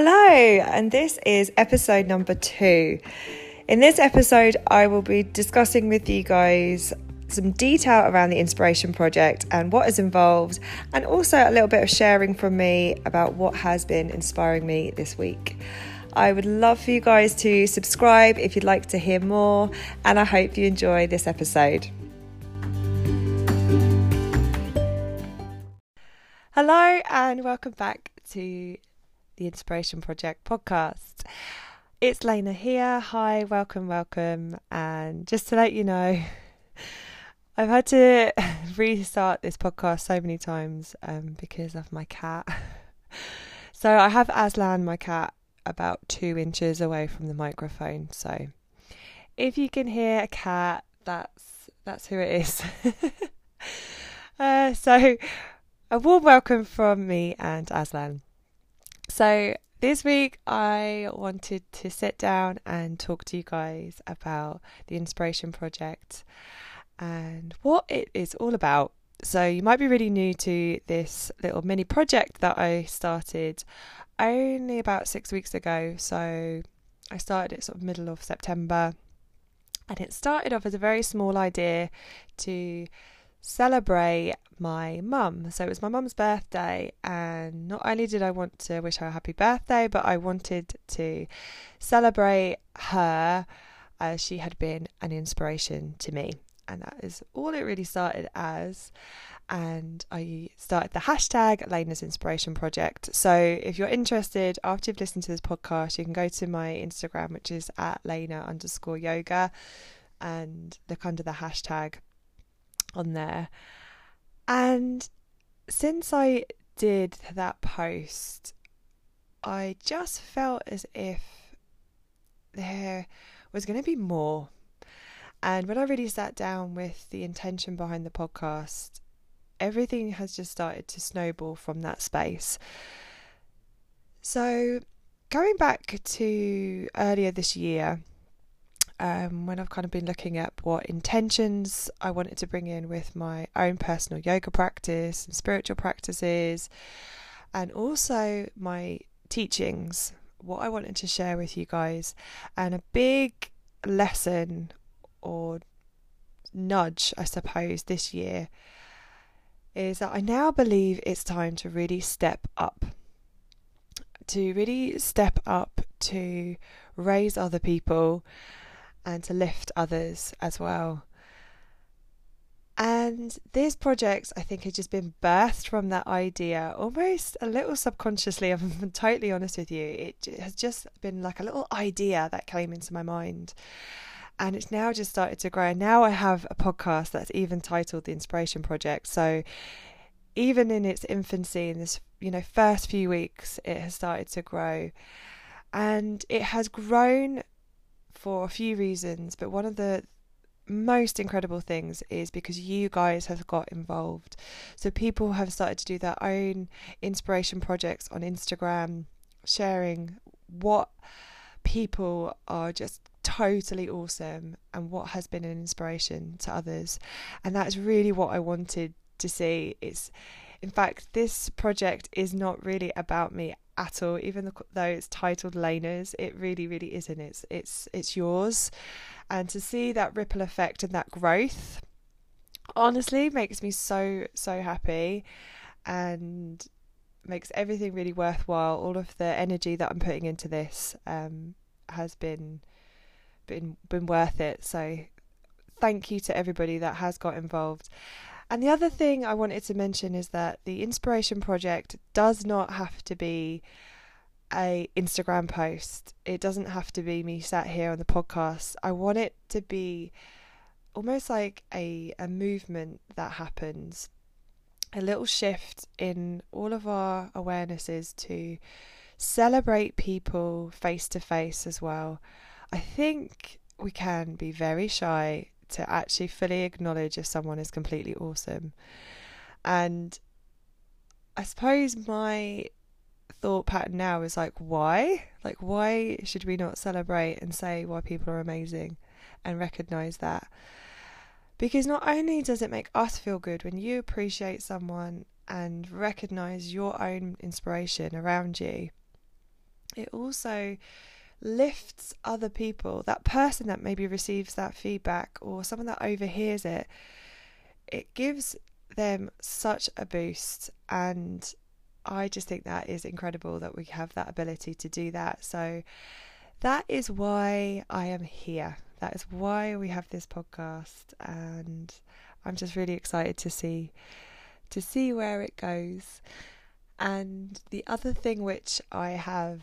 Hello, and this is episode number two. In this episode, I will be discussing with you guys some detail around the Inspiration Project and what is involved, and also a little bit of sharing from me about what has been inspiring me this week. I would love for you guys to subscribe if you'd like to hear more, and I hope you enjoy this episode. Hello, and welcome back to the Inspiration Project podcast. It's Lena here. Hi, welcome, welcome. And just to let you know, I've had to restart this podcast so many times um, because of my cat. So I have Aslan, my cat, about two inches away from the microphone. So if you can hear a cat, that's that's who it is. uh, so a warm welcome from me and Aslan. So, this week I wanted to sit down and talk to you guys about the Inspiration Project and what it is all about. So, you might be really new to this little mini project that I started only about six weeks ago. So, I started it sort of middle of September, and it started off as a very small idea to celebrate my mum. So it was my mum's birthday, and not only did I want to wish her a happy birthday, but I wanted to celebrate her as she had been an inspiration to me. And that is all it really started as. And I started the hashtag Lena's Inspiration Project. So if you're interested, after you've listened to this podcast, you can go to my Instagram, which is at Lena underscore yoga, and look under the hashtag on there. And since I did that post, I just felt as if there was going to be more. And when I really sat down with the intention behind the podcast, everything has just started to snowball from that space. So, going back to earlier this year, um, when I've kind of been looking at what intentions I wanted to bring in with my own personal yoga practice and spiritual practices, and also my teachings, what I wanted to share with you guys, and a big lesson or nudge, I suppose, this year is that I now believe it's time to really step up. To really step up to raise other people and to lift others as well. And these projects, I think, has just been birthed from that idea, almost a little subconsciously. I'm totally honest with you. It has just been like a little idea that came into my mind. And it's now just started to grow. And now I have a podcast that's even titled The Inspiration Project. So even in its infancy, in this, you know, first few weeks, it has started to grow. And it has grown for a few reasons, but one of the most incredible things is because you guys have got involved. So people have started to do their own inspiration projects on Instagram, sharing what people are just totally awesome and what has been an inspiration to others. And that's really what I wanted to see. It's in fact, this project is not really about me at all. Even though it's titled Lena's, it really, really isn't. It's it's it's yours, and to see that ripple effect and that growth, honestly, makes me so so happy, and makes everything really worthwhile. All of the energy that I'm putting into this um, has been been been worth it. So thank you to everybody that has got involved. And the other thing I wanted to mention is that the inspiration project does not have to be a Instagram post. It doesn't have to be me sat here on the podcast. I want it to be almost like a a movement that happens. A little shift in all of our awarenesses to celebrate people face to face as well. I think we can be very shy to actually fully acknowledge if someone is completely awesome. And I suppose my thought pattern now is like, why? Like, why should we not celebrate and say why people are amazing and recognize that? Because not only does it make us feel good when you appreciate someone and recognize your own inspiration around you, it also lifts other people, that person that maybe receives that feedback or someone that overhears it, it gives them such a boost. And I just think that is incredible that we have that ability to do that. So that is why I am here. That is why we have this podcast. And I'm just really excited to see to see where it goes. And the other thing which I have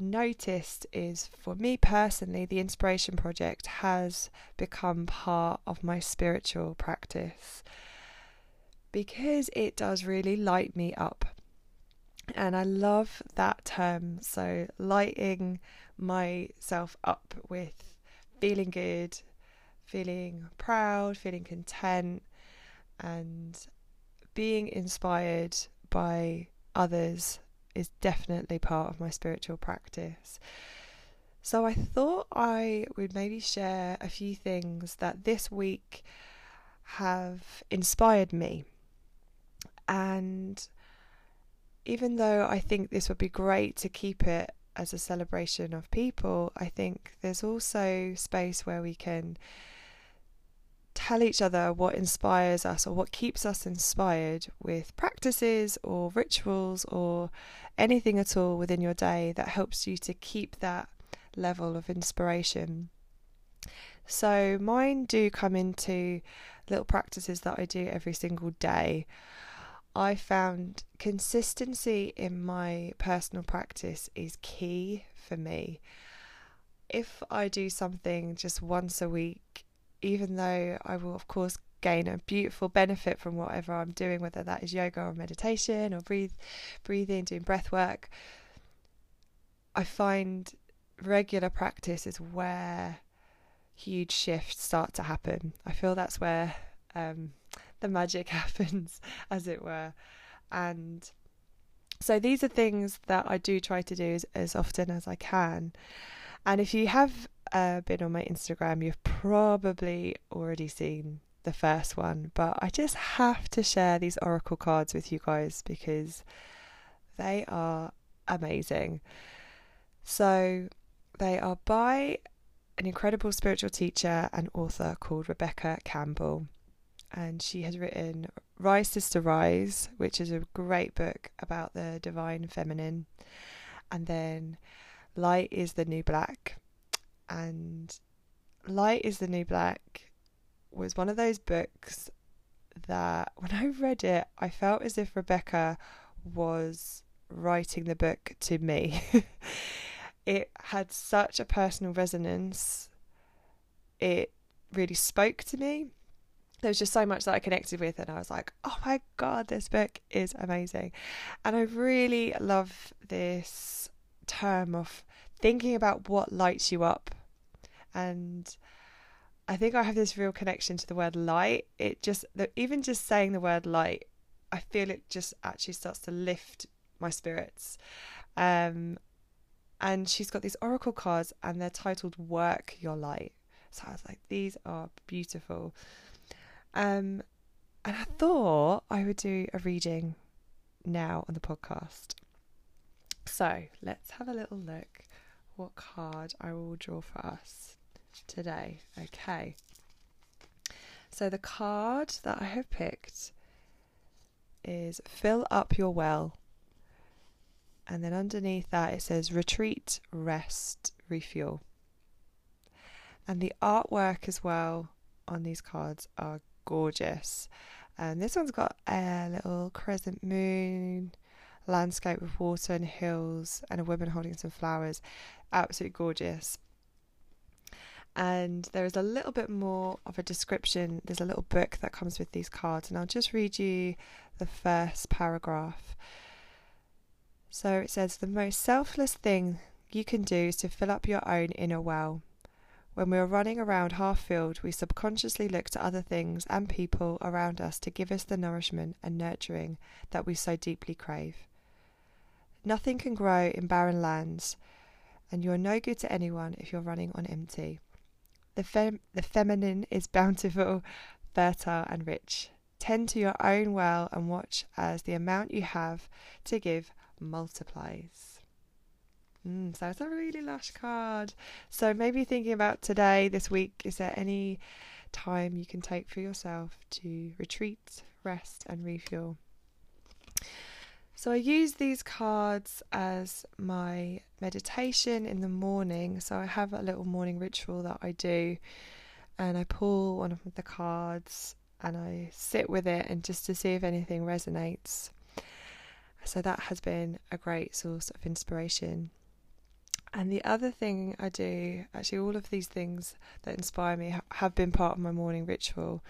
noticed is for me personally, the Inspiration Project has become part of my spiritual practice because it does really light me up. And I love that term. So, lighting myself up with feeling good, feeling proud, feeling content, and being inspired by others is definitely part of my spiritual practice. So I thought I would maybe share a few things that this week have inspired me. And even though I think this would be great to keep it as a celebration of people, I think there's also space where we can tell each other what inspires us or what keeps us inspired with practices or rituals or anything at all within your day that helps you to keep that level of inspiration. So, mine do come into little practices that I do every single day. I found consistency in my personal practice is key for me. If I do something just once a week, even though I will, of course, gain a beautiful benefit from whatever I'm doing, whether that is yoga or meditation or breathe, breathing, doing breath work, I find regular practice is where huge shifts start to happen. I feel that's where um, the magic happens, as it were. And so these are things that I do try to do as, as often as I can. And if you have uh, been on my Instagram, you've probably already seen the first one, but I just have to share these oracle cards with you guys because they are amazing. So, they are by an incredible spiritual teacher and author called Rebecca Campbell. And she has written Rise Sister Rise, which is a great book about the divine feminine. And then Light is the New Black, and Light is the New Black was one of those books that when I read it, I felt as if Rebecca was writing the book to me. it had such a personal resonance. It really spoke to me. There was just so much that I connected with, and I was like, oh my god, this book is amazing. And I really love this term of thinking about what lights you up and I think I have this real connection to the word light. It just even just saying the word light, I feel it just actually starts to lift my spirits. Um, and she's got these oracle cards, and they're titled "Work Your Light." So I was like, these are beautiful. Um, and I thought I would do a reading now on the podcast. So let's have a little look what card I will draw for us today. Okay. So the card that I have picked is Fill Up Your Well. And then underneath that it says Retreat, Rest, Refuel. And the artwork as well on these cards are gorgeous. And this one's got a little crescent moon landscape with water and hills and a woman holding some flowers. Absolutely gorgeous and there is a little bit more of a description. There's a little book that comes with these cards, and I'll just read you the first paragraph. So it says, The most selfless thing you can do is to fill up your own inner well. When we are running around half filled, we subconsciously look to other things and people around us to give us the nourishment and nurturing that we so deeply crave. Nothing can grow in barren lands, and you are no good to anyone if you're running on empty. The, fem- the feminine is bountiful, fertile, and rich. Tend to your own well and watch as the amount you have to give multiplies. Mm, so it's a really lush card. So maybe thinking about today, this week, is there any time you can take for yourself to retreat, rest, and refuel? So I use these cards as my meditation in the morning. So I have a little morning ritual that I do, and I pull one of the cards and I sit with it and just to see if anything resonates. So that has been a great source of inspiration. And the other thing I do, actually, all of these things that inspire me have been part of my morning ritual.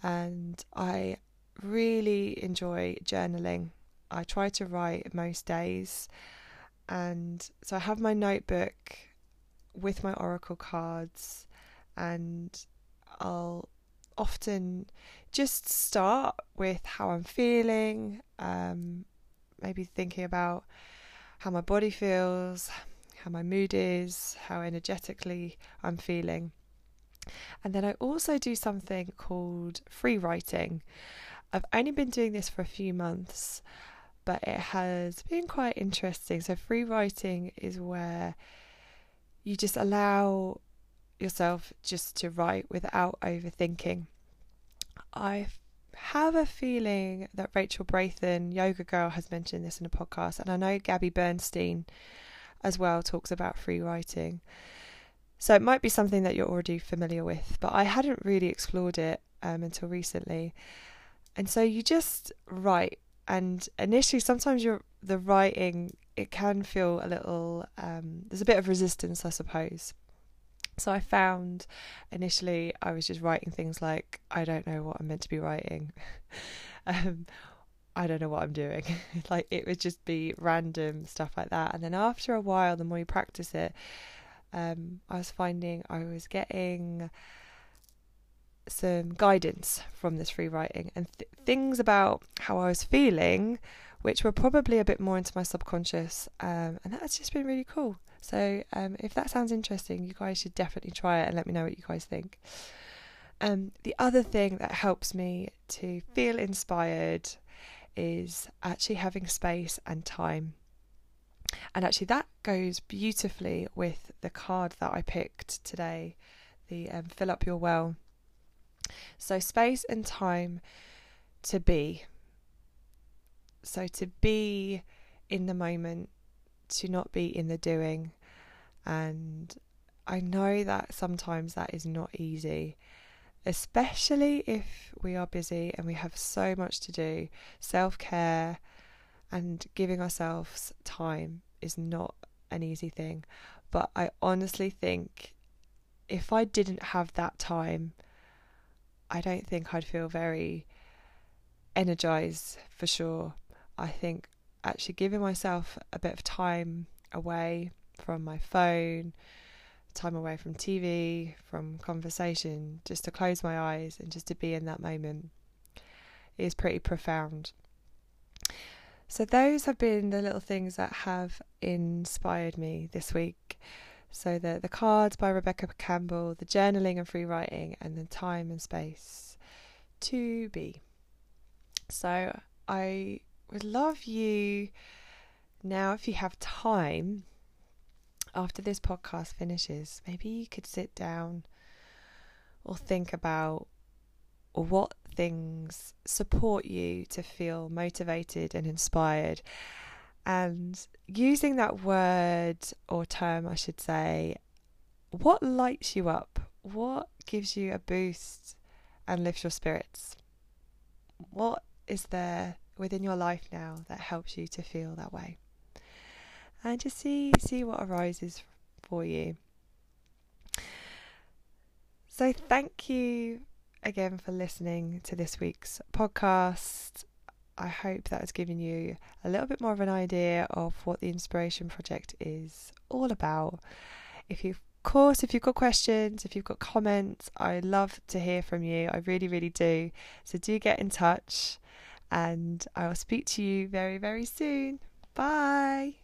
And I really enjoy journaling. I try to write most days. And so I have my notebook with my oracle cards, and I'll often just start with how I'm feeling, um, maybe thinking about how my body feels, how my mood is, how energetically I'm feeling. And then I also do something called free writing. I've only been doing this for a few months, but it has been quite interesting. So, free writing is where you just allow yourself just to write without overthinking. I have a feeling that Rachel Brathen, Yoga Girl, has mentioned this in a podcast, and I know Gabby Bernstein as well talks about free writing. So it might be something that you're already familiar with, but I hadn't really explored it um, until recently. And so you just write, and initially, sometimes you're the writing it can feel a little. Um, there's a bit of resistance, I suppose. So I found initially I was just writing things like I don't know what I'm meant to be writing. um, I don't know what I'm doing. like it would just be random stuff like that. And then after a while, the more you practice it, um, I was finding I was getting some guidance from this free writing and th- things about how I was feeling, which were probably a bit more into my subconscious. Um, and that's just been really cool. So um, if that sounds interesting, you guys should definitely try it and let me know what you guys think. Um, the other thing that helps me to feel inspired is actually having space and time. And actually, that goes beautifully with the card that I picked today the um, Fill Up Your Well. So, space and time to be. So, to be in the moment, to not be in the doing. And I know that sometimes that is not easy especially if we are busy and we have so much to do. Self care and giving ourselves time is not an easy thing. But I honestly think if I didn't have that time, I don't think I'd feel very energized for sure. I think actually giving myself a bit of time away from my phone, time away from TV, from conversation, just to close my eyes and just to be in that moment is pretty profound. So, those have been the little things that have inspired me this week. So, the, the cards by Rebecca Campbell, the journaling and free writing, and the time and space to be. So, I would love you now, if you have time, after this podcast finishes, maybe you could sit down or think about what things support you to feel motivated and inspired. And using that word or term, I should say, what lights you up? What gives you a boost and lifts your spirits? What is there within your life now that helps you to feel that way? and just see see what arises for you. So thank you again for listening to this week's podcast. I hope that has given you a little bit more of an idea of what the Inspiration Project is all about. If you've of course, if you've got questions, if you've got comments, I love to hear from you. I really, really do. So do get in touch, and I will speak to you very, very soon. Bye.